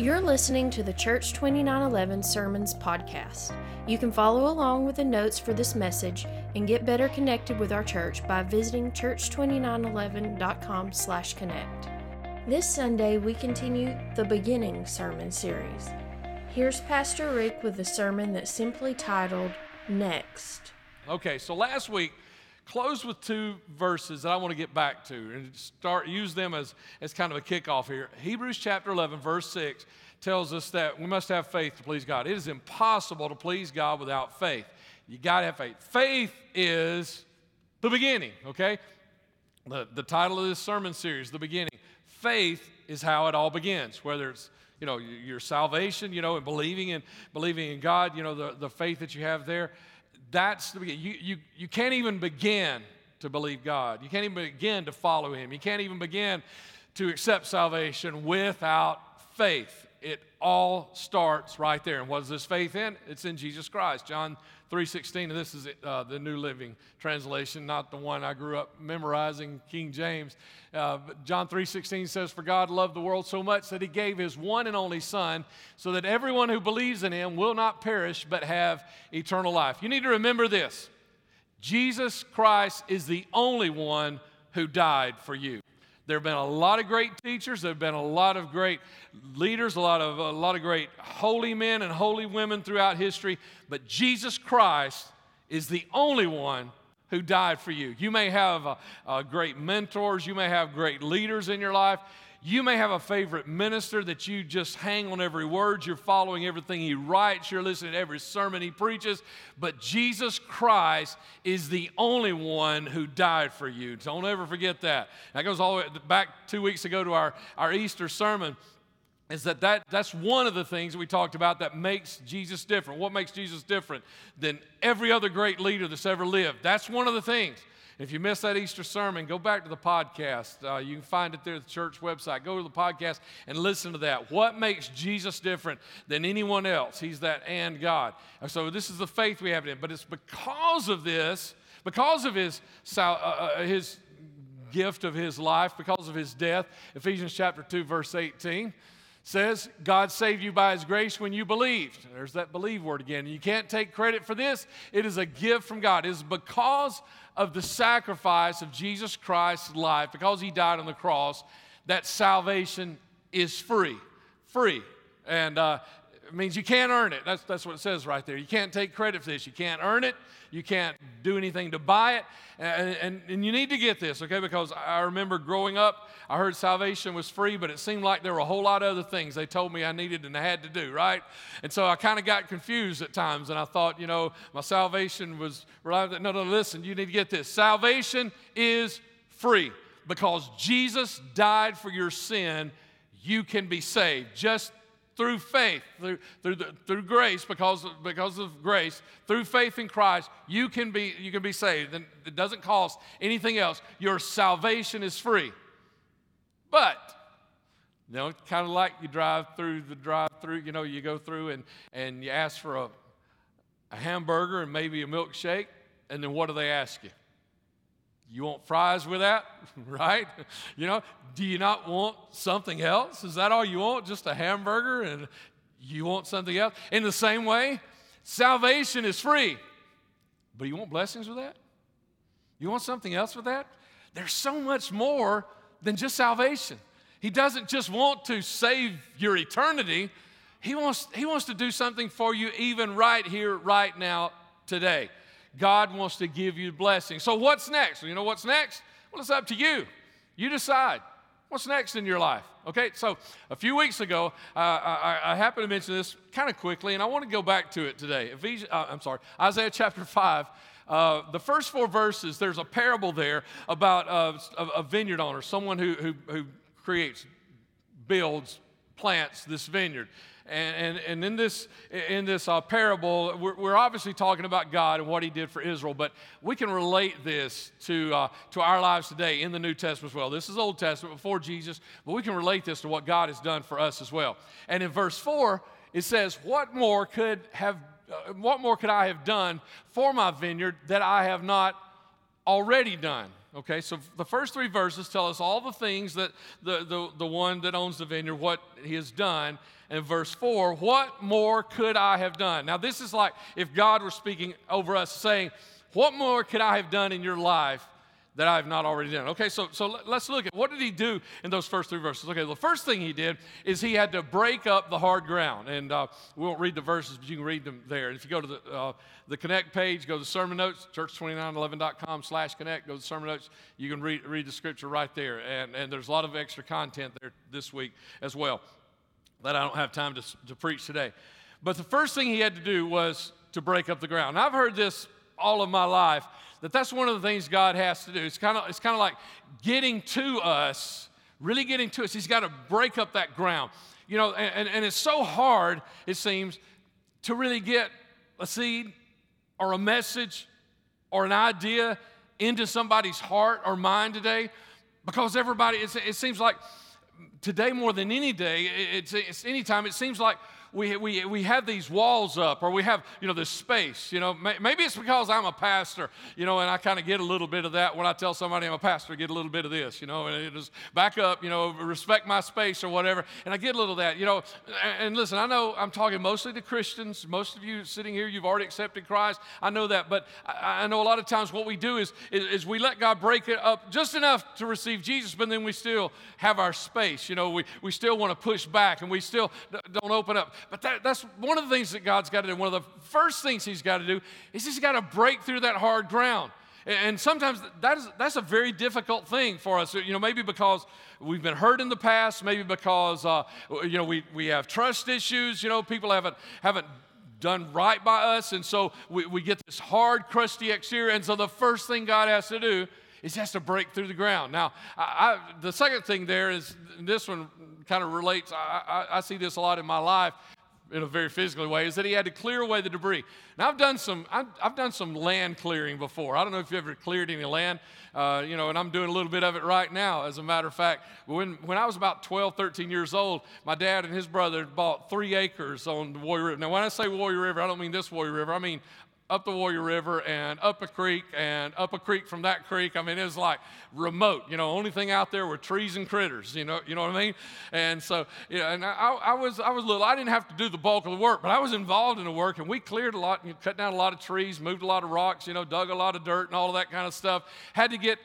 You're listening to the Church 2911 Sermons podcast. You can follow along with the notes for this message and get better connected with our church by visiting church2911.com/connect. This Sunday we continue the beginning sermon series. Here's Pastor Rick with a sermon that's simply titled Next. Okay, so last week closed with two verses that I want to get back to and start use them as, as kind of a kickoff here. Hebrews chapter 11, verse 6 tells us that we must have faith to please God. It is impossible to please God without faith. You got to have faith. Faith is the beginning, okay? The, the title of this sermon series, The Beginning. Faith is how it all begins, whether it's you know, your salvation, you know, and believing in believing in God, you know, the, the faith that you have there. That's the beginning. You, you, you can't even begin to believe God. You can't even begin to follow Him. You can't even begin to accept salvation without faith. It all starts right there. And what is this faith in? It's in Jesus Christ. John 3.16, and this is uh, the New Living Translation, not the one I grew up memorizing, King James. Uh, John 3.16 says, For God loved the world so much that he gave his one and only Son, so that everyone who believes in him will not perish, but have eternal life. You need to remember this. Jesus Christ is the only one who died for you. There have been a lot of great teachers. There have been a lot of great leaders, a lot of, a lot of great holy men and holy women throughout history. But Jesus Christ is the only one who died for you. You may have uh, uh, great mentors, you may have great leaders in your life, you may have a favorite minister that you just hang on every word. You're following everything he writes. You're listening to every sermon he preaches. But Jesus Christ is the only one who died for you. Don't ever forget that. That goes all the way back two weeks ago to our, our Easter sermon is that, that that's one of the things we talked about that makes Jesus different. What makes Jesus different than every other great leader that's ever lived? That's one of the things. If you missed that Easter sermon, go back to the podcast. Uh, you can find it there at the church website. Go to the podcast and listen to that. What makes Jesus different than anyone else? He's that and God. And so this is the faith we have in. him. But it's because of this, because of his, uh, uh, his gift of his life, because of his death, Ephesians chapter 2, verse 18 says God saved you by his grace when you believed. There's that believe word again. You can't take credit for this. It is a gift from God. It is because of the sacrifice of Jesus Christ's life, because he died on the cross, that salvation is free. Free. And uh, it means you can't earn it. That's, that's what it says right there. You can't take credit for this. You can't earn it. You can't do anything to buy it. And, and, and, you need to get this, okay? Because I remember growing up, I heard salvation was free, but it seemed like there were a whole lot of other things they told me I needed and I had to do, right? And so I kind of got confused at times, and I thought, you know, my salvation was, no, no, listen, you need to get this. Salvation is free because Jesus died for your sin. You can be saved. Just through faith, through, through, the, through grace, because of, because of grace, through faith in Christ, you can be, you can be saved. And it doesn't cost anything else. Your salvation is free. But, you know, kind of like you drive through the drive through, you know, you go through and, and you ask for a, a hamburger and maybe a milkshake, and then what do they ask you? You want fries with that, right? You know, do you not want something else? Is that all you want? Just a hamburger and you want something else? In the same way, salvation is free. But you want blessings with that? You want something else with that? There's so much more than just salvation. He doesn't just want to save your eternity, he wants, he wants to do something for you even right here, right now, today. God wants to give you blessing. So, what's next? You know what's next? Well, it's up to you. You decide. What's next in your life? Okay, so a few weeks ago, uh, I, I, happened to mention this kind of quickly, and I want to go back to it today. Uh, I'm sorry, Isaiah chapter 5. Uh, the first four verses, there's a parable there about uh, a, a, vineyard owner, someone who, who, who creates, builds, plants this vineyard. And, and, and in this, in this uh, parable, we're, we're, obviously talking about God and what He did for Israel, but we can relate this to, uh, to our lives today in the New Testament as well. This is Old Testament before Jesus, but we can relate this to what God has done for us as well. And in verse 4, it says, What more could have uh, what more could I have done for my vineyard that I have not already done? Okay, so the first three verses tell us all the things that the, the, the one that owns the vineyard, what he has done. And verse 4, what more could I have done? Now, this is like if God were speaking over us saying, What more could I have done in your life that I have not already done. Okay, so, so let's look at what did he do in those first three verses. Okay, the first thing he did is he had to break up the hard ground. And uh, we won't read the verses, but you can read them there. If you go to the, uh, the Connect page, go to sermon notes, church2911.com slash connect, go to sermon notes. You can read, read the scripture right there. And, and there's a lot of extra content there this week as well that I don't have time to, to preach today. But the first thing he had to do was to break up the ground. I've heard this all of my life that that's one of the things God has to do. It's kind of it's kind of like getting to us, really getting to us. He's got to break up that ground. You know, and, and it's so hard, it seems, to really get a seed or a message or an idea into somebody's heart or mind today because everybody, it seems like today more than any day, it's, it's anytime, it seems like we, we, we have these walls up or we have, you know, this space. You know, maybe it's because I'm a pastor, you know, and I kind of get a little bit of that when I tell somebody I'm a pastor, get a little bit of this, you know, and it is back up, you know, respect my space or whatever. And I get a little of that, you know. And listen, I know I'm talking mostly to Christians. Most of you sitting here, you've already accepted Christ. I know that. But I, I know a lot of times what we do is, is, is we let God break it up just enough to receive Jesus, but then we still have our space. You know, we, we still want to push back and we still don't open up. But that, that's one of the things that God's got to do. One of the first things He's got to do is He's got to break through that hard ground. And sometimes that is, that's a very difficult thing for us. You know, maybe because we've been hurt in the past, maybe because, uh, you know, we, we have trust issues. You know, people haven't, haven't done right by us. And so we, we get this hard, crusty exterior. And so the first thing God has to do he has to break through the ground. Now, I, I, the second thing there is this one kind of relates. I, I, see this a lot in my life in a very physical way is that he had to clear away the debris. Now I've done some I've, I've done some land clearing before. I don't know if you ever cleared any land, uh, you know, and I'm doing a little bit of it right now. As a matter of fact, when when I was about 12, 13 years old, my dad and his brother bought three acres on the Warrior River. Now when I say Warrior River, I don't mean this Warrior River. I mean up the Warrior River and up a creek and up a creek from that creek. I mean, it was like remote. You know, only thing out there were trees and critters. You know, you know what I mean? And so, you know, and I, I was I was little. I didn't have to do the bulk of the work, but I was involved in the work, and we cleared a lot, and cut down a lot of trees, moved a lot of rocks, you know, dug a lot of dirt and all of that kind of stuff. Had to get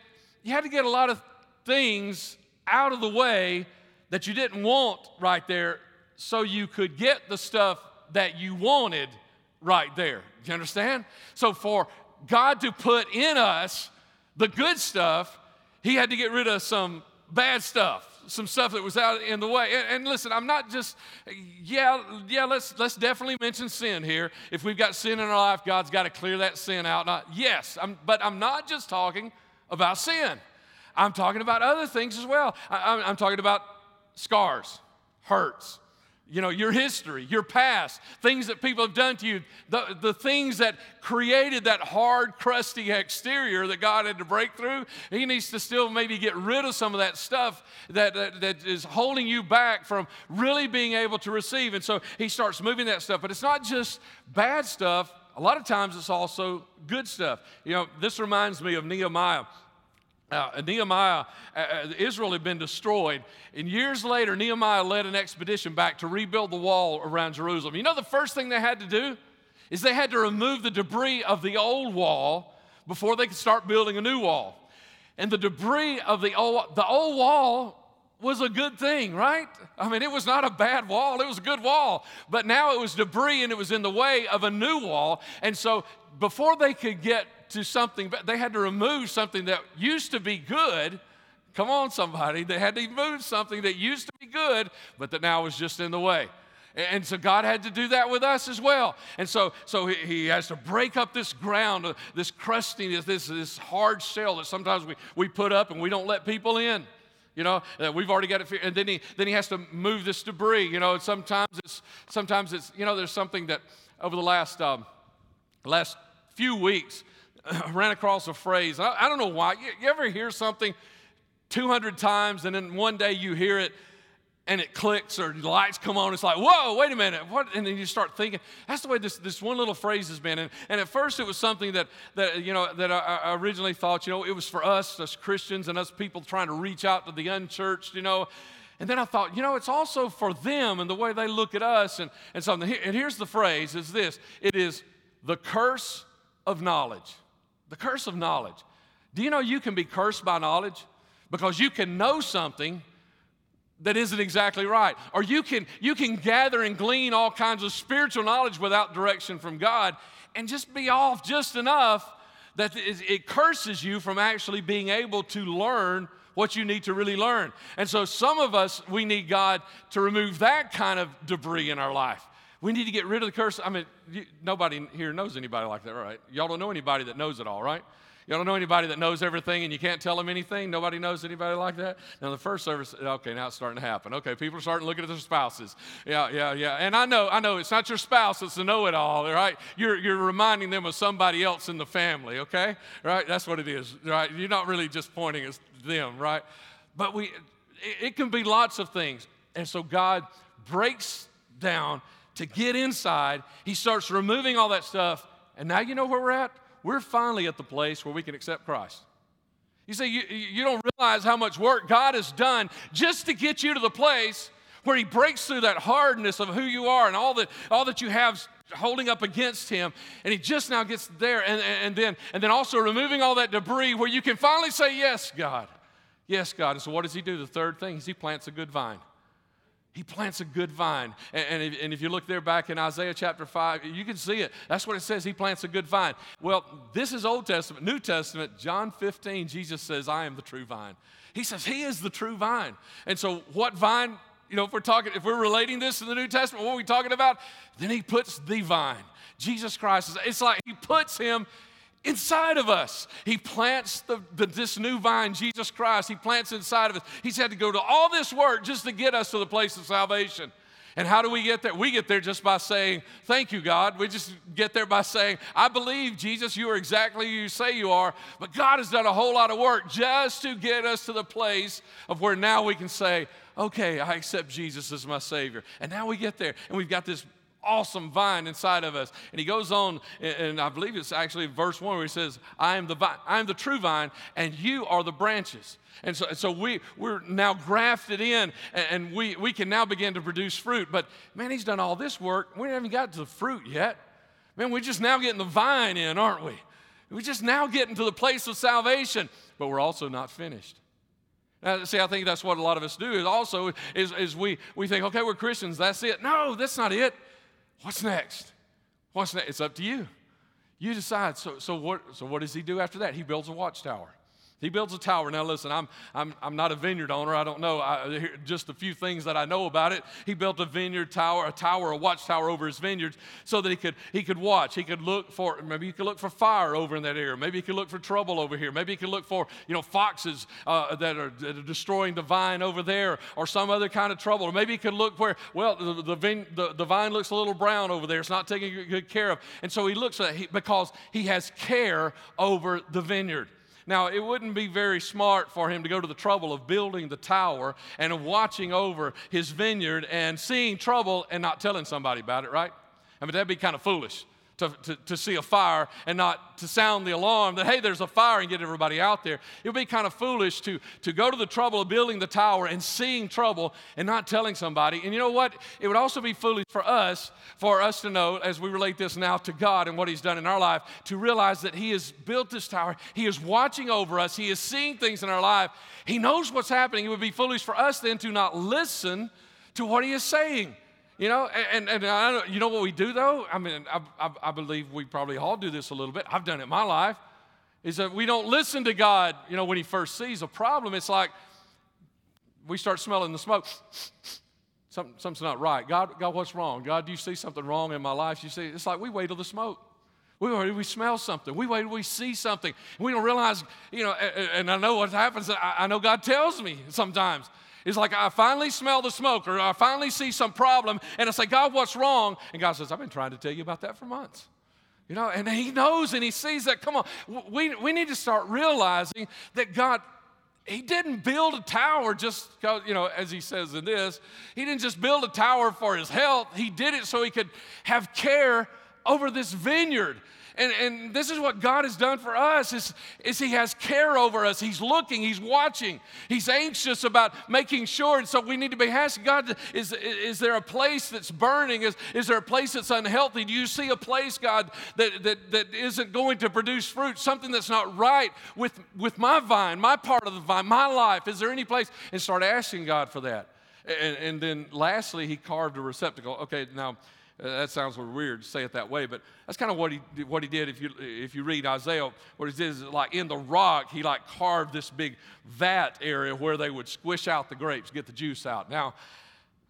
you had to get a lot of things out of the way that you didn't want right there, so you could get the stuff that you wanted right there. Do you understand? So, for God to put in us the good stuff, He had to get rid of some bad stuff some stuff that was out in the way. And, and, listen, I'm not just, yeah, yeah, let's let's definitely mention sin here. If we've got sin in our life, God's got to clear that sin out. Not, yes, I'm, but I'm not just talking about sin. I'm talking about other things as well. I, I'm talking about scars, hurts, you know, your history, your past, things that people have done to you, the, the things that created that hard, crusty exterior that God had to break through. He needs to still maybe get rid of some of that stuff that, that, that is holding you back from really being able to receive. And so he starts moving that stuff. But it's not just bad stuff, a lot of times it's also good stuff. You know, this reminds me of Nehemiah. Uh, Nehemiah, uh, uh, Israel had been destroyed. And years later, Nehemiah led an expedition back to rebuild the wall around Jerusalem. You know, the first thing they had to do is they had to remove the debris of the old wall before they could start building a new wall. And the debris of the old, the old wall was a good thing, right? I mean, it was not a bad wall, it was a good wall. But now it was debris and it was in the way of a new wall. And so before they could get to something, but they had to remove something that used to be good. Come on, somebody. They had to remove something that used to be good, but that now was just in the way. And so God had to do that with us as well. And so, so he, has to break up this ground, uh, this crustiness, this, this hard shell that sometimes we, we put up and we don't let people in. You know, we've already got it. And then he, then he has to move this debris. You know, sometimes it's, sometimes it's, you know, there's something that over the last, um, last few weeks, I ran across a phrase. I, I don't know why. You, you ever hear something 200 times and then one day you hear it and it clicks or lights come on. It's like, whoa, wait a minute. What? And then you start thinking, that's the way this, this one little phrase has been. And, and at first it was something that, that you know, that I, I originally thought, you know, it was for us, us Christians and us people trying to reach out to the unchurched, you know. And then I thought, you know, it's also for them and the way they look at us and, and something. And here's the phrase is this it is the curse of knowledge. The curse of knowledge. Do you know you can be cursed by knowledge? Because you can know something that isn't exactly right. Or you can, you can gather and glean all kinds of spiritual knowledge without direction from God and just be off just enough that it curses you from actually being able to learn what you need to really learn. And so some of us, we need God to remove that kind of debris in our life. We need to get rid of the curse. I mean, you, nobody here knows anybody like that, right? Y'all don't know anybody that knows it all, right? Y'all don't know anybody that knows everything and you can't tell them anything? Nobody knows anybody like that? Now, the first service, okay, now it's starting to happen. Okay, people are starting looking at their spouses. Yeah, yeah, yeah. And I know, I know, it's not your spouse that's the know it all, right? You're, you're reminding them of somebody else in the family, okay? Right? That's what it is, right? You're not really just pointing at them, right? But we, it, it can be lots of things. And so God breaks down to get inside. He starts removing all that stuff. And now you know where we're at? we're finally at the place where we can accept Christ. You say, you, you don't realize how much work God has done just to get you to the place where He breaks through that hardness of who you are and all that, all that you have holding up against Him. And He just now gets there. And, and, then, and then also removing all that debris where you can finally say, Yes, God. Yes, God. And so what does He do? The third thing is He plants a good vine. He plants a good vine. And, if, and, if, you look there back in Isaiah chapter 5, you can see it. That's what it says. He plants a good vine. Well, this is Old Testament. New Testament, John 15, Jesus says, I am the true vine. He says, He is the true vine. And so, what vine, you know, if we're talking, if we're relating this to the New Testament, what are we talking about? Then He puts the vine. Jesus Christ. It's like He puts Him inside of us. He plants the, the, this new vine, Jesus Christ. He plants inside of us. He's had to go to all this work just to get us to the place of salvation. And how do we get there? We get there just by saying, Thank you, God. We just get there by saying, I believe, Jesus, you are exactly who you say you are. But God has done a whole lot of work just to get us to the place of where now we can say, Okay, I accept Jesus as my Savior. And now we get there, and we've got this awesome vine inside of us. And he goes on, and I believe it's actually verse one where he says, I am the vine, I am the true vine, and you are the branches. And so, so we, we're now grafted in, and we, we can now begin to produce fruit. But man, he's done all this work. We haven't got to the fruit yet. Man, we're just now getting the vine in, aren't we? We're just now getting to the place of salvation, but we're also not finished. Now, see, I think that's what a lot of us do is also is, is we, we think, okay, we're Christians, that's it. No, that's not it. What's next? What's next? It's up to you. You decide. So, so, what, so what does he do after that? He builds a watchtower. He builds a tower. Now, listen, I'm, I'm, I'm not a vineyard owner. I don't know I, just a few things that I know about it. He built a vineyard tower, a tower, a watchtower over his vineyards so that he could, he could watch. He could look for, maybe he could look for fire over in that area. Maybe he could look for trouble over here. Maybe he could look for, you know, foxes uh, that, are, that, are, destroying the vine over there or some other kind of trouble. Or maybe he could look where, well, the, the, vine, the, the vine looks a little brown over there. It's not taken good care of. And so he looks at it because he has care over the vineyard. Now, it wouldn't be very smart for him to go to the trouble of building the tower and of watching over his vineyard and seeing trouble and not telling somebody about it, right? I mean, that'd be kind of foolish to, to, to, see a fire and not to sound the alarm that, hey, there's a fire and get everybody out there. It would be kind of foolish to, to go to the trouble of building the tower and seeing trouble and not telling somebody. And you know what? It would also be foolish for us, for us to know, as we relate this now to God and what He's done in our life, to realize that He has built this tower. He is watching over us, He is seeing things in our life. He knows what's happening. It would be foolish for us then to not listen to what He is saying. You know, and, and, and you know what we do though? I mean, I, I, I, believe we probably all do this a little bit. I've done it in my life. Is that we don't listen to God, you know, when He first sees a problem. It's like we start smelling the smoke. Something, something's not right. God, God, what's wrong? God, do you see something wrong in my life? You see, it's like we wait till the smoke. We we smell something. We wait till we see something. We don't realize, you know, and, and I know what happens. I, I know God tells me sometimes. It's like I finally smell the smoke or I finally see some problem and I say, God, what's wrong? And God says, I've been trying to tell you about that for months. You know, and He knows and He sees that. Come on, we, we need to start realizing that God he didn't build a tower just, you know, as he says in this, he didn't just build a tower for his health. He did it so he could have care over this vineyard. And, and this is what God has done for us is, is he has care over us. He's looking, he's watching, he's anxious about making sure. And so we need to be asking God, is, is there a place that's burning? Is, is there a place that's unhealthy? Do you see a place, God, that, that, that isn't going to produce fruit? Something that's not right with, with my vine, my part of the vine, my life? Is there any place? And start asking God for that. And, and then lastly, he carved a receptacle. Okay, now Uh, that sounds weird to say it that way, but that's kind of what he, what he did. If you, if you read Isaiah, what he did is like in the rock, he like carved this big vat area where they would squish out the grapes, get the juice out. Now,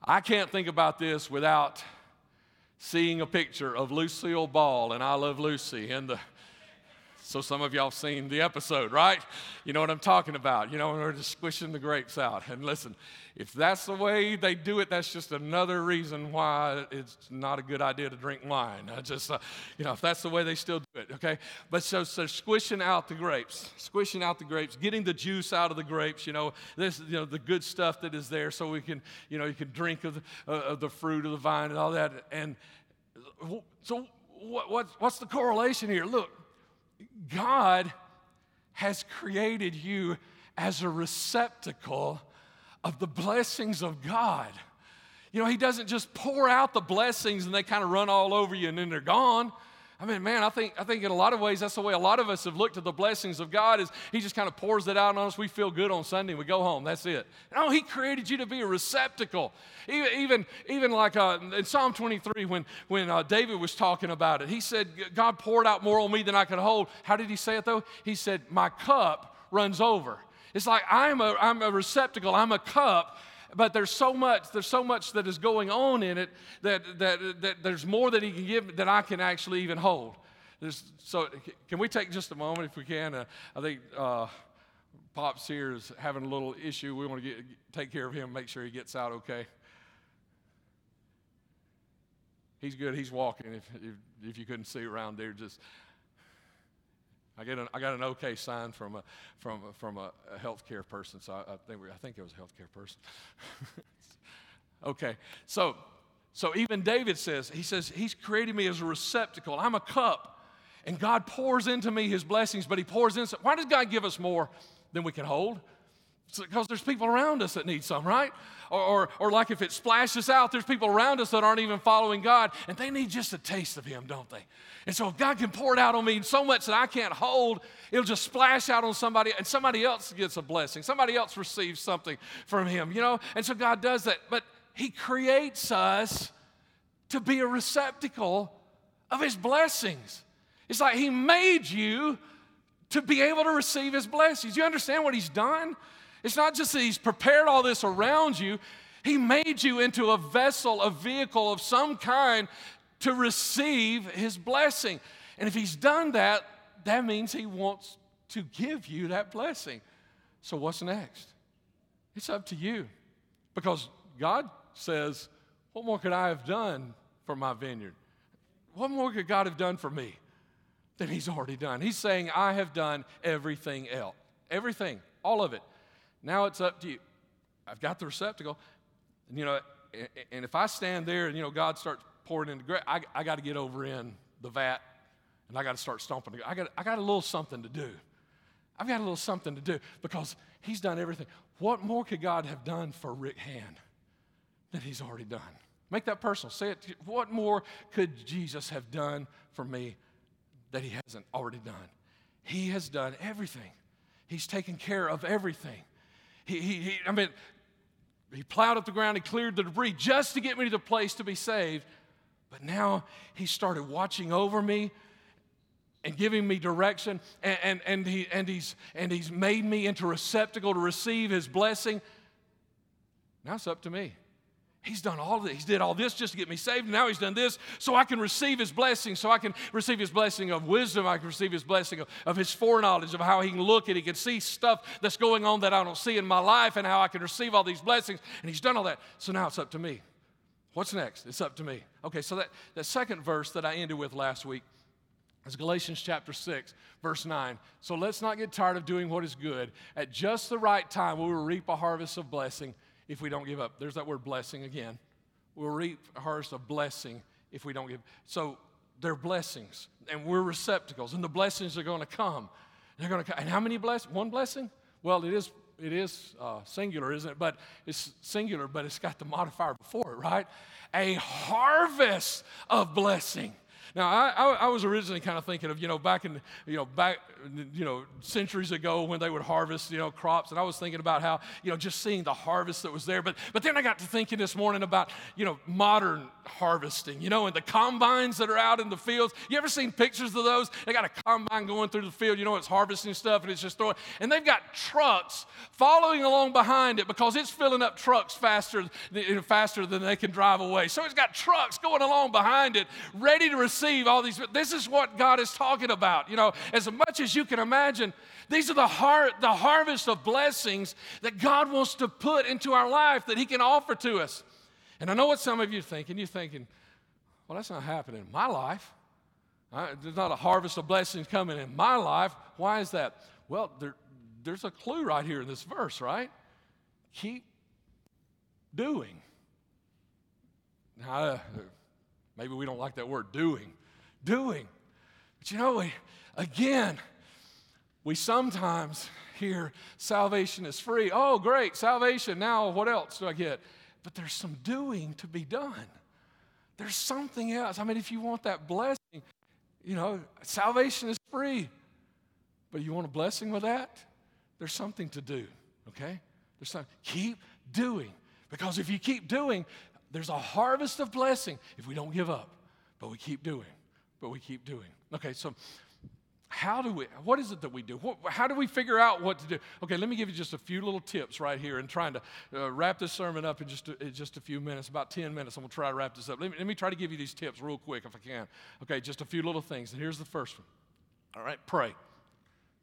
I can't think about this without seeing a picture of Lucille Ball and I Love Lucy and the so some of y'all seen the episode, right? You know what I'm talking about. You know, when they're just squishing the grapes out. And listen, if that's the way they do it, that's just another reason why it's not a good idea to drink wine. I just, uh, you know, if that's the way they still do it, okay? But so, so squishing out the grapes, squishing out the grapes, getting the juice out of the grapes, you know, this, you know, the good stuff that is there so we can, you know, you can drink of the, uh, of the fruit of the vine and all that. And so what, what, what's the correlation here? Look, God has created you as a receptacle of the blessings of God. You know, He doesn't just pour out the blessings and they kind of run all over you and then they're gone. I mean, man, I think, I think in a lot of ways that's the way a lot of us have looked at the blessings of God is He just kind of pours it out on us. We feel good on Sunday, we go home. That's it. No, He created you to be a receptacle. Even, even, even like uh, in Psalm 23, when, when uh, David was talking about it, he said, God poured out more on me than I could hold. How did he say it though? He said, My cup runs over. It's like I'm a, I'm a receptacle, I'm a cup, but there's so much there's so much that is going on in it that, that, that there's more that he can give that i can actually even hold. There's, so can we take just a moment if we can? Uh, i think uh, pops here is having a little issue. We want to get, take care of him make sure he gets out okay. He's good. He's walking. If, if, if you couldn't see around there just I, get an, I got an okay sign from a, from a, from a, healthcare person, so I, I, think, I think it was a healthcare person. okay, so, so even David says, he says, he's created me as a receptacle. I'm a cup, and God pours into me his blessings, but he pours in. Why does God give us more than we can hold? Because there's people around us that need some, right? Or, or, or, like if it splashes out, there's people around us that aren't even following God, and they need just a taste of Him, don't they? And so if God can pour it out on me so much that I can't hold, it'll just splash out on somebody, and somebody else gets a blessing. Somebody else receives something from Him, you know? And so God does that. But He creates us to be a receptacle of His blessings. It's like He made you to be able to receive His blessings. You understand what He's done? It's not just that He's prepared all this around you, He made you into a vessel, a vehicle of some kind to receive His blessing. And if He's done that, that means He wants to give you that blessing. So, what's next? It's up to you. Because God says, What more could I have done for my vineyard? What more could God have done for me than He's already done? He's saying, I have done everything else. Everything, all of it. Now it's up to you. I've got the receptacle. And, you know, and if I stand there and, you know, God starts pouring into grape, I, I got to get over in the vat and I got to start stomping. I got, I got a little something to do. I've got a little something to do because he's done everything. What more could God have done for Rick Hand than he's already done? Make that personal. Say it. What more could Jesus have done for me that he hasn't already done? He has done everything. He's taken care of everything. He, he, he, I mean, he plowed up the ground, he cleared the debris just to get me to the place to be saved. But now he started watching over me and giving me direction, and, and, and, he, and, he's, and he's made me into a receptacle to receive his blessing. Now it's up to me. He's done all this. He did all this just to get me saved. Now he's done this so I can receive his blessing, so I can receive his blessing of wisdom. I can receive his blessing of, of his foreknowledge, of how he can look and he can see stuff that's going on that I don't see in my life and how I can receive all these blessings. And he's done all that. So now it's up to me. What's next? It's up to me. Okay, so that, that second verse that I ended with last week is Galatians chapter 6, verse 9. So let's not get tired of doing what is good. At just the right time, we will reap a harvest of blessing if we don't give up. There's that word blessing again. We'll reap a harvest of blessing if we don't give. So they're blessings, and we're receptacles, and the blessings are going to come. They're going to come. And how many blessings? One blessing? Well, it is it is uh, singular, isn't it? But it's singular, but it's got the modifier before it, right? A harvest of blessing. Now, I, I, I, was originally kind of thinking of, you know, back in, you know, back, you know, centuries ago when they would harvest, you know, crops. And I was thinking about how, you know, just seeing the harvest that was there. But, but then I got to thinking this morning about, you know, modern harvesting, you know, and the combines that are out in the fields. You ever seen pictures of those? They got a combine going through the field, you know, it's harvesting stuff and it's just throwing, and they've got trucks following along behind it because it's filling up trucks faster, faster than they can drive away. So it's got trucks going along behind it, ready to receive receive all these. This is what God is talking about. You know, as much as you can imagine, these are the, heart, the harvest of blessings that God wants to put into our life that He can offer to us. And I know what some of you are thinking. You're thinking, well, that's not happening in my life. I, there's not a harvest of blessings coming in my life. Why is that? Well, there, there's a clue right here in this verse, right? Keep doing. Now, Maybe we don't like that word, doing. Doing. But you know, we, again, we sometimes hear salvation is free. Oh, great, salvation. Now, what else do I get? But there's some doing to be done. There's something else. I mean, if you want that blessing, you know, salvation is free. But you want a blessing with that? There's something to do, okay? There's something. Keep doing. Because if you keep doing, there's a harvest of blessing if we don't give up, but we keep doing, but we keep doing. Okay, so how do we, what is it that we do? How do we figure out what to do? Okay, let me give you just a few little tips right here and trying to uh, wrap this sermon up in just, a, in just a few minutes, about 10 minutes. I'm going to try to wrap this up. Let me, let me try to give you these tips real quick if I can. Okay, just a few little things. And here's the first one. All right, pray.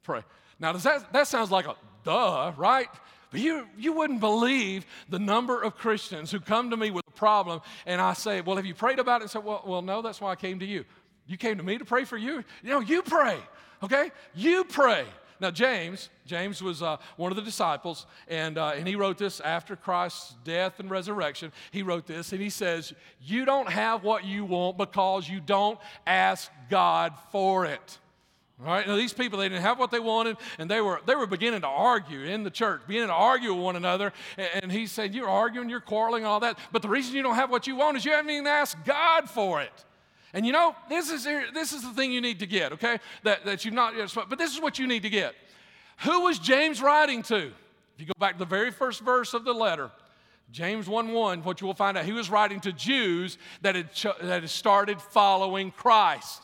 Pray. Now, does that, that sounds like a duh, right? But you, you wouldn't believe the number of Christians who come to me with a problem, and I say, Well, have you prayed about it? And say, Well, well no, that's why I came to you. You came to me to pray for you? You know, you pray, okay? You pray. Now, James, James was uh, one of the disciples, and, uh, and he wrote this after Christ's death and resurrection. He wrote this, and he says, You don't have what you want because you don't ask God for it. Right, now these people they didn't have what they wanted, and they were they were beginning to argue in the church, beginning to argue with one another. And, he said, "You're arguing, you're quarreling, all that. But the reason you don't have what you want is you haven't even asked God for it." And you know, this is this is the thing you need to get, okay? That that you've not yet, but this is what you need to get. Who was James writing to? If you go back to the very first verse of the letter, James 1 1, what you will find out, he was writing to Jews that had, that had started following Christ.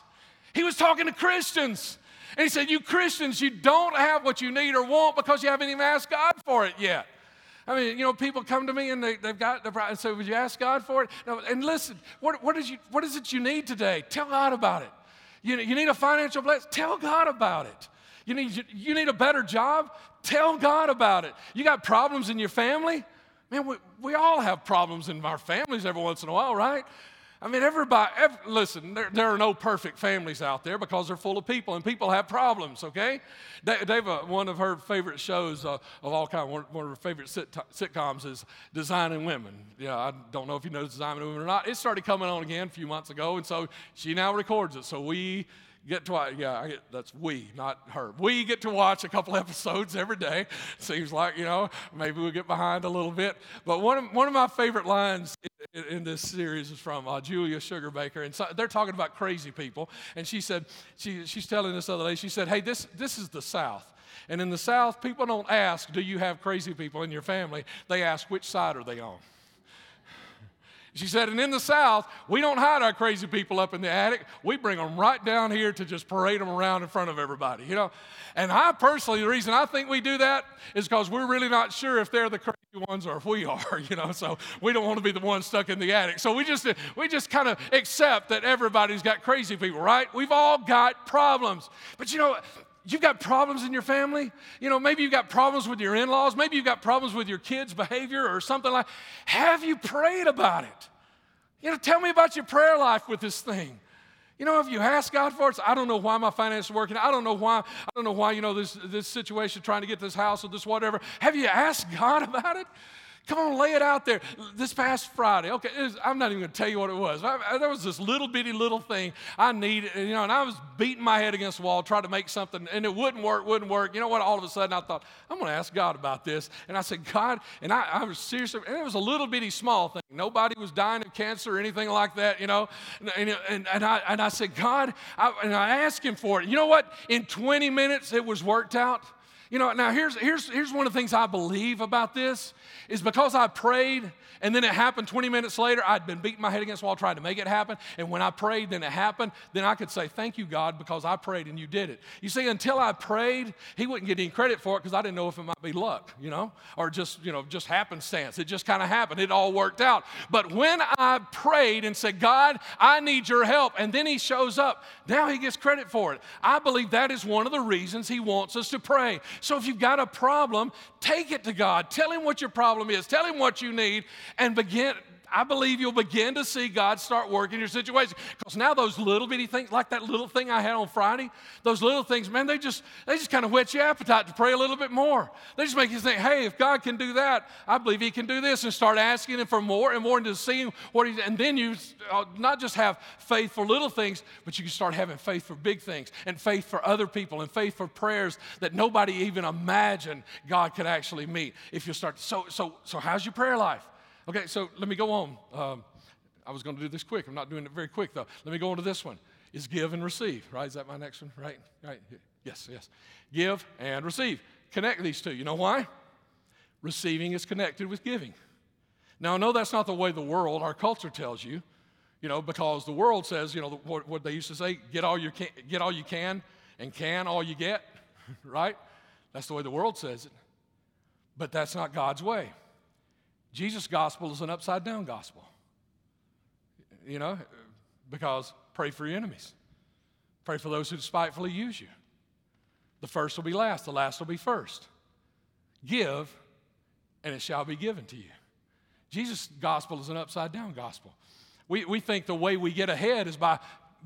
He was talking to Christians. And he said, You Christians, you don't have what you need or want because you haven't even asked God for it yet. I mean, you know, people come to me and they, have got the and so would you ask God for it? No, and listen, what, what, is you, what is it you need today? Tell God about it. You, you need a financial blessing? Tell God about it. You need, you need a better job? Tell God about it. You got problems in your family? Man, we, we all have problems in our families every once in a while, right? I mean, everybody, every, listen, there, there, are no perfect families out there because they're full of people and people have problems, okay? Dave, uh, one of her favorite shows uh, of all kind, one, one of her favorite sit- sitcoms is Designing Women. Yeah, I don't know if you know Designing Women or not. It started coming on again a few months ago, and so she now records it. So we get to watch, yeah, get, that's we, not her. We get to watch a couple episodes every day. Seems like, you know, maybe we'll get behind a little bit. But one of, one of my favorite lines in, this series is from uh, Julia Sugarbaker. And so they're talking about crazy people. And she said, she, she's telling this other lady, she said, hey, this, this is the South. And in the South, people don't ask, do you have crazy people in your family? They ask, which side are they on? She said, and in the South, we don't hide our crazy people up in the attic. We bring them right down here to just parade them around in front of everybody, you know. And I personally, the reason I think we do that is because we're really not sure if they're the crazy ones or if we are, you know. So we don't want to be the ones stuck in the attic. So we just we just kind of accept that everybody's got crazy people, right? We've all got problems. But you know, you've got problems in your family. You know, maybe you've got problems with your in laws. Maybe you've got problems with your kids' behavior or something like that. Have you prayed about it? You know, tell me about your prayer life with this thing. You know, if you ask God for it, I don't know why my finances are working. I don't know why, I don't know why, you know, this, this situation trying to get this house or this whatever. Have you asked God about it? Come on, lay it out there. This past Friday, okay, was, I'm not even going to tell you what it was. I, I, there was this little bitty little thing I needed, you know, and I was beating my head against the wall trying to make something, and it wouldn't work, wouldn't work. You know what? All of a sudden, I thought, I'm going to ask God about this. And I said, God, and I, I was seriously, and it was a little bitty small thing. Nobody was dying of cancer or anything like that, you know. And, and, and, I, and I said, God, I, and I asked him for it. You know what? In 20 minutes, it was worked out. You know, now here's, here's, here's one of the things I believe about this is because I prayed and then it happened 20 minutes later, I'd been beating my head against the wall trying to make it happen. And when I prayed, then it happened, then I could say, Thank you, God, because I prayed and you did it. You see, until I prayed, he wouldn't get any credit for it because I didn't know if it might be luck, you know, or just, you know, just happenstance. It just kind of happened. It all worked out. But when I prayed and said, God, I need your help, and then he shows up, now he gets credit for it. I believe that is one of the reasons he wants us to pray. So if you've got a problem, take it to God. Tell him what your problem is. Tell him what you need and begin I believe you'll begin to see God start working your situation. Because now those little bitty things, like that little thing I had on Friday, those little things, man, they just they just kind of whet your appetite to pray a little bit more. They just make you think, hey, if God can do that, I believe He can do this, and start asking Him for more and more and to see what He. And then you uh, not just have faith for little things, but you can start having faith for big things, and faith for other people, and faith for prayers that nobody even imagined God could actually meet. If you start, so so so, how's your prayer life? Okay, so let me go on. Um, I was going to do this quick. I'm not doing it very quick, though. Let me go on to this one. Is give and receive, right? Is that my next one? Right? Right? Yes, yes. Give and receive. Connect these two. You know why? Receiving is connected with giving. Now, I know that's not the way the world, our culture tells you, you know, because the world says, you know, what, what they used to say, get all, you can, get all you can and can all you get, right? That's the way the world says it. But that's not God's way. Jesus' gospel is an upside down gospel. You know, because pray for your enemies, pray for those who despitefully use you. The first will be last, the last will be first. Give, and it shall be given to you. Jesus' gospel is an upside down gospel. We, we think the way we get ahead is by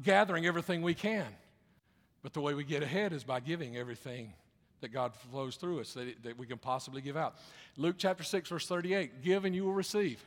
gathering everything we can, but the way we get ahead is by giving everything that God flows through us that, that we can possibly give out. Luke chapter 6, verse 38 Give and you will receive.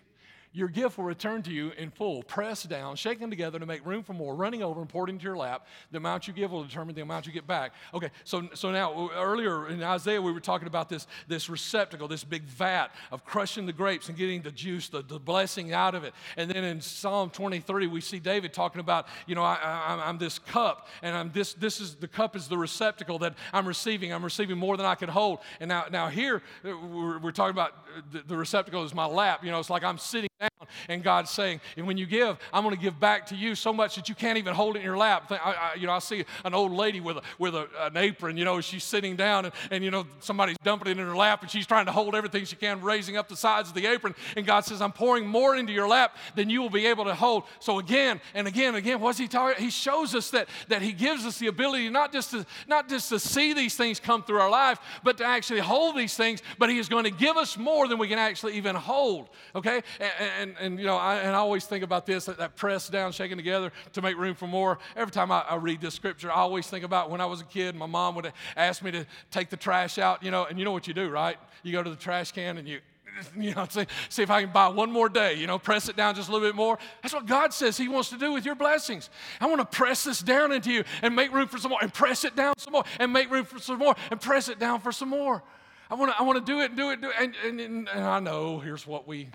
Your gift will return to you in full, pressed down, shaken together to make room for more, running over and poured into your lap. The amount you give will determine the amount you get back. Okay, so, so now earlier in Isaiah, we were talking about this, this receptacle, this big vat of crushing the grapes and getting the juice, the, the blessing out of it. And then in Psalm 23, we see David talking about, you know, I, am this cup, and I'm this, this is the cup is the receptacle that I'm receiving. I'm receiving more than I could hold. And now, now here, we're, we're talking about the, the receptacle is my lap. You know, it's like I'm sitting down and God's saying, and when you give, I'm going to give back to you so much that you can't even hold it in your lap. I, I, you know, I see an old lady with, a, with a, an apron, you know, she's sitting down and, and, you know, somebody's dumping it in her lap and she's trying to hold everything she can, raising up the sides of the apron. And God says, I'm pouring more into your lap than you will be able to hold. So again and again and again, what's he talking? He shows us that, that he gives us the ability not just, to, not just to see these things come through our life, but to actually hold these things. But he is going to give us more than we can actually even hold. Okay? And, and, and you know, I, and I always think about this that, that press down, shaking together to make room for more. Every time I, I, read this scripture, I always think about when I was a kid, my mom would ask me to take the trash out, you know, and you know what you do, right? You go to the trash can and you, you know, see, see if I can buy one more day, you know, press it down just a little bit more. That's what God says He wants to do with your blessings. I want to press this down into you and make room for some more, and press it down some more, and make room for some more, and press it down for some more. I want to, I want to do it and do it, do it. And, and, and, and I know here's what we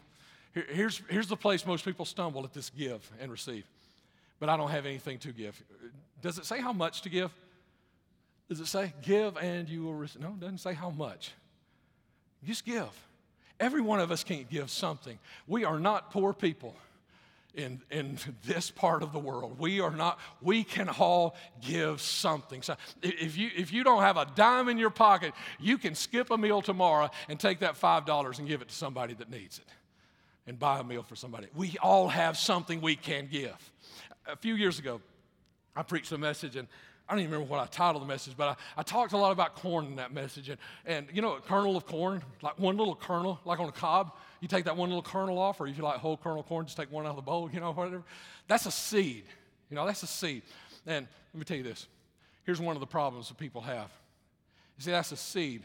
here, here's, here's the place most people stumble at this give and receive. But I don't have anything to give. Does it say how much to give? Does it say give and you will receive? No, it doesn't say how much. Just give. Every one of us can't give something. We are not poor people in, in this part of the world. We are not, we can all give something. So if you, if you don't have a dime in your pocket, you can skip a meal tomorrow and take that $5 and give it to somebody that needs it and buy a meal for somebody. We all have something we can give. A few years ago, I preached a message, and I don't even remember what I titled the message, but I, I talked a lot about corn in that message. And, and you know, a kernel of corn, like one little kernel, like on a cob, you take that one little kernel off, or if you like whole kernel corn, just take one out of the bowl, you know, whatever. That's a seed. You know, that's a seed. And let me tell you this here's one of the problems that people have. You see, that's a seed.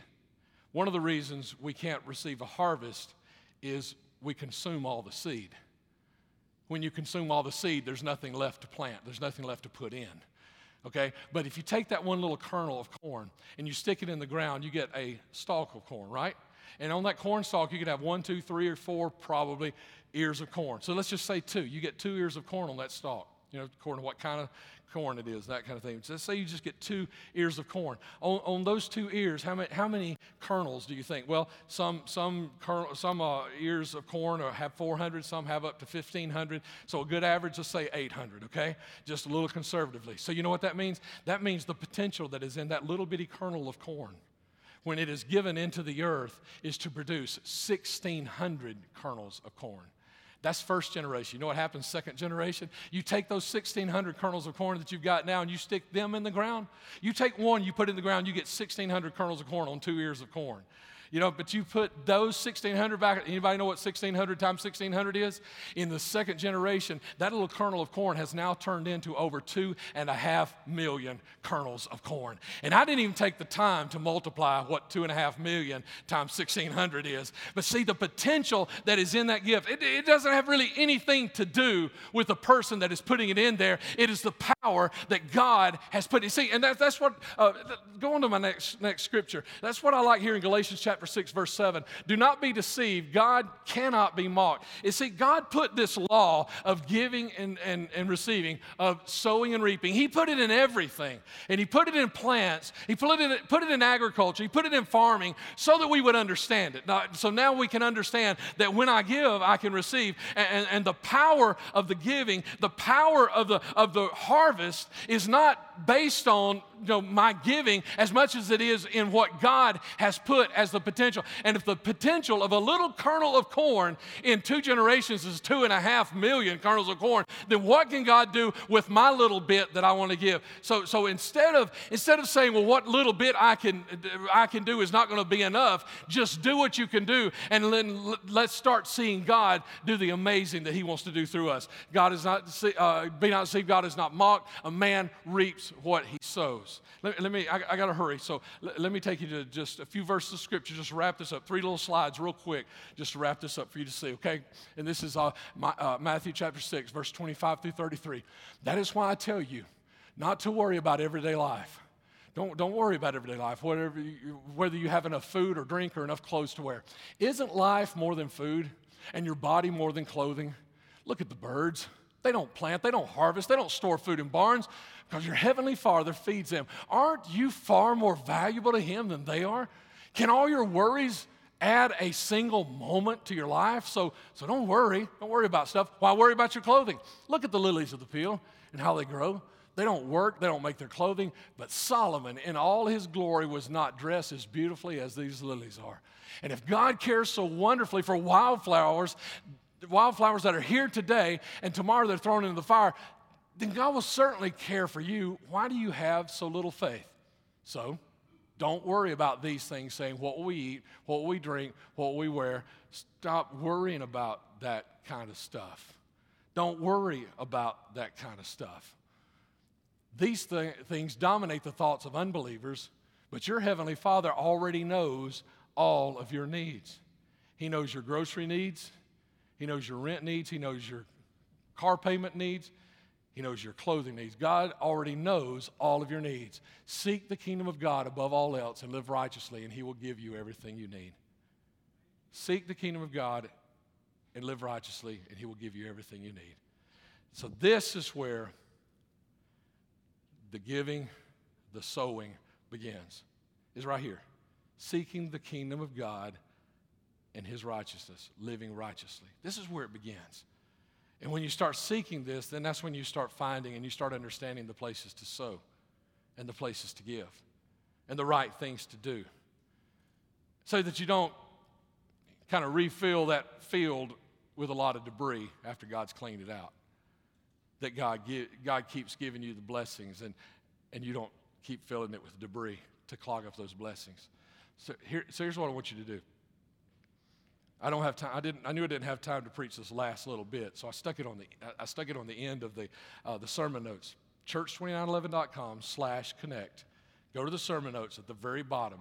One of the reasons we can't receive a harvest is we consume all the seed. When you consume all the seed, there's nothing left to plant, there's nothing left to put in. Okay? But if you take that one little kernel of corn and you stick it in the ground, you get a stalk of corn, right? And on that corn stalk, you could have one, two, three, or four probably ears of corn. So let's just say two. You get two ears of corn on that stalk, you know, according to what kind of corn it is, that kind of thing. So let's say you just get two ears of corn. On, on those two ears, how many, how many kernels do you think? Well, some, some, kernel, some uh, ears of corn have 400, some have up to 1,500. So a good average, let's say 800, okay? Just a little conservatively. So you know what that means? That means the potential that is in that little bitty kernel of corn when it is given into the earth is to produce 1,600 kernels of corn. That's first generation. You know what happens second generation? You take those 1,600 kernels of corn that you've got now and you stick them in the ground. You take one, you put it in the ground, you get 1,600 kernels of corn on two ears of corn. You know, but you put those 1600 back. Anybody know what 1600 times 1600 is? In the second generation, that little kernel of corn has now turned into over two and a half million kernels of corn. And I didn't even take the time to multiply what two and a half million times 1600 is. But see, the potential that is in that gift, it, it doesn't have really anything to do with the person that is putting it in there. It is the power that God has put. You see, and that, that's what, uh, go on to my next, next scripture. That's what I like here in Galatians chapter chapter 6, verse 7. Do not be deceived. God cannot be mocked. You see, God put this law of giving and, and, and receiving, of sowing and reaping, He put it in everything. And He put it in plants, He put it in, put it in agriculture, He put it in farming so that we would understand it. Now, so now we can understand that when I give, I can receive. And, and, and the power of the giving, the power of the, of the harvest is not based on you know, my giving as much as it is in what God has put as the potential. And if the potential of a little kernel of corn in two generations is two and a half million kernels of corn, then what can God do with my little bit that I want to give? So, so instead of instead of saying, well, what little bit I can I can do is not going to be enough, just do what you can do, and then let's start seeing God do the amazing that He wants to do through us. God is not uh, be not deceived. God is not mocked. A man reaps what he sows. Let, let me, I, I got to hurry. So let, let, me take you to just a few verses of scripture, just wrap this up. Three little slides, real quick, just to wrap this up for you to see, okay? And this is uh, my, uh, Matthew chapter 6, verse 25 through 33. That is why I tell you not to worry about everyday life. Don't, don't worry about everyday life, whatever you, whether you have enough food or drink or enough clothes to wear. Isn't life more than food and your body more than clothing? Look at the birds. They don't plant, they don't harvest, they don't store food in barns because your heavenly Father feeds them. Aren't you far more valuable to Him than they are? Can all your worries add a single moment to your life? So, so don't worry. Don't worry about stuff. Why worry about your clothing? Look at the lilies of the field and how they grow. They don't work, they don't make their clothing, but Solomon, in all his glory, was not dressed as beautifully as these lilies are. And if God cares so wonderfully for wildflowers, wildflowers that are here today and tomorrow they're thrown into the fire, then God will certainly care for you. Why do you have so little faith? So, don't worry about these things saying what we eat, what we drink, what we wear. Stop worrying about that kind of stuff. Don't worry about that kind of stuff. These th- things dominate the thoughts of unbelievers, but your Heavenly Father already knows all of your needs. He knows your grocery needs, He knows your rent needs, He knows your car payment needs, he knows your clothing needs. God already knows all of your needs. Seek the kingdom of God above all else and live righteously, and He will give you everything you need. Seek the kingdom of God and live righteously, and He will give you everything you need. So, this is where the giving, the sowing begins, is right here. Seeking the kingdom of God and His righteousness, living righteously. This is where it begins. And when you start seeking this, then that's when you start finding and you start understanding the places to sow and the places to give and the right things to do. So that you don't kind of refill that field with a lot of debris after God's cleaned it out. That God, give, God keeps giving you the blessings and, and you don't keep filling it with debris to clog up those blessings. So, here, so here's what I want you to do I don't have time. I didn't. I knew I didn't have time to preach this last little bit, so I stuck it on the. I stuck it on the end of the uh, the sermon notes. Church2911.com slash connect. Go to the sermon notes at the very bottom.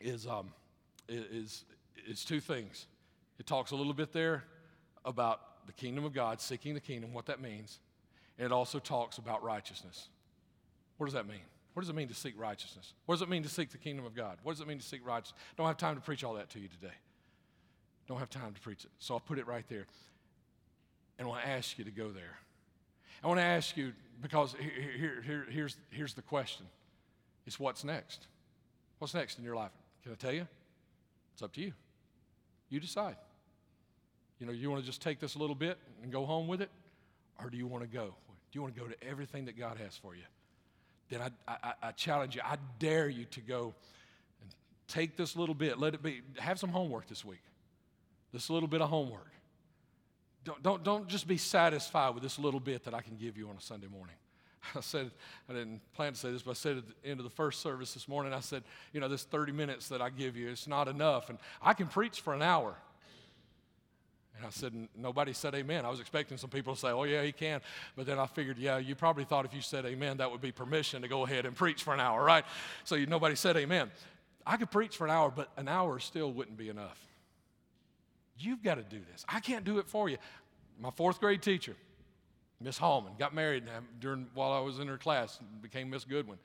Is um is is two things. It talks a little bit there about the kingdom of God, seeking the kingdom, what that means, and it also talks about righteousness. What does that mean? What does it mean to seek righteousness? What does it mean to seek the kingdom of God? What does it mean to seek righteousness? Don't have time to preach all that to you today. Don't have time to preach it. So I'll put it right there. And I want to ask you to go there. I want to ask you, because here, here, here, here's, here's the question it's what's next? What's next in your life? Can I tell you? It's up to you. You decide. You know, you want to just take this a little bit and go home with it? Or do you want to go? Do you want to go to everything that God has for you? Then I, I, I, challenge you, I dare you to go and take this little bit, let it be, have some homework this week. This little bit of homework. Don't, don't, don't just be satisfied with this little bit that I can give you on a Sunday morning. I said, I didn't plan to say this, but I said at the end of the first service this morning, I said, you know, this 30 minutes that I give you, it's not enough. And I can preach for an hour. I said, nobody said amen. I was expecting some people to say, oh, yeah, he can. But then I figured, yeah, you probably thought if you said amen, that would be permission to go ahead and preach for an hour, right? So you, nobody said amen. I could preach for an hour, but an hour still wouldn't be enough. You've got to do this. I can't do it for you. My fourth grade teacher, Miss Hallman, got married during while I was in her class and became Miss Goodwin.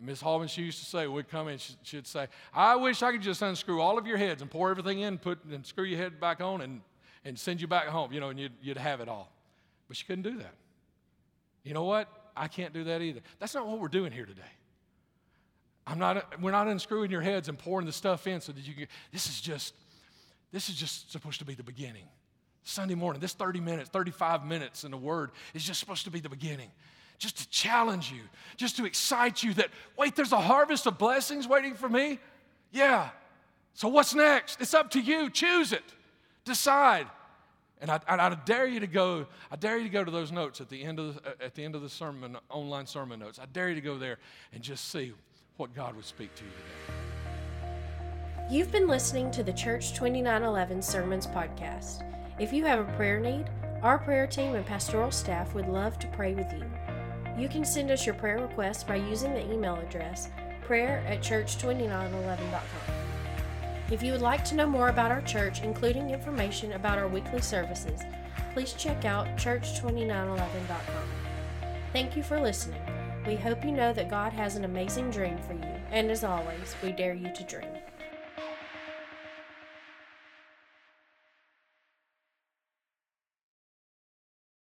Miss Hallman, she used to say, we'd come in, she'd say, I wish I could just unscrew all of your heads and pour everything in, put and screw your head back on and and send you back home, you know, and you'd, you'd have it all. But you couldn't do that. You know what? I can't do that either. That's not what we're doing here today. I'm not, we're not unscrewing your heads and pouring the stuff in so that you can, this is just, this is just supposed to be the beginning. Sunday morning, this 30 minutes, 35 minutes in the Word is just supposed to be the beginning. Just to challenge you, just to excite you that, wait, there's a harvest of blessings waiting for me? Yeah. So what's next? It's up to you. Choose it. Decide. And I, I, I, dare you to go, I dare you to go to those notes at the end of the, at the end of the sermon, online sermon notes. I dare you to go there and just see what God would speak to you today. You've been listening to the Church 2911 Sermons podcast. If you have a prayer need, our prayer team and pastoral staff would love to pray with you. You can send us your prayer requests by using the email address prayer at church2911.com. If you would like to know more about our church, including information about our weekly services, please check out church2911.com. Thank you for listening. We hope you know that God has an amazing dream for you, and as always, we dare you to dream.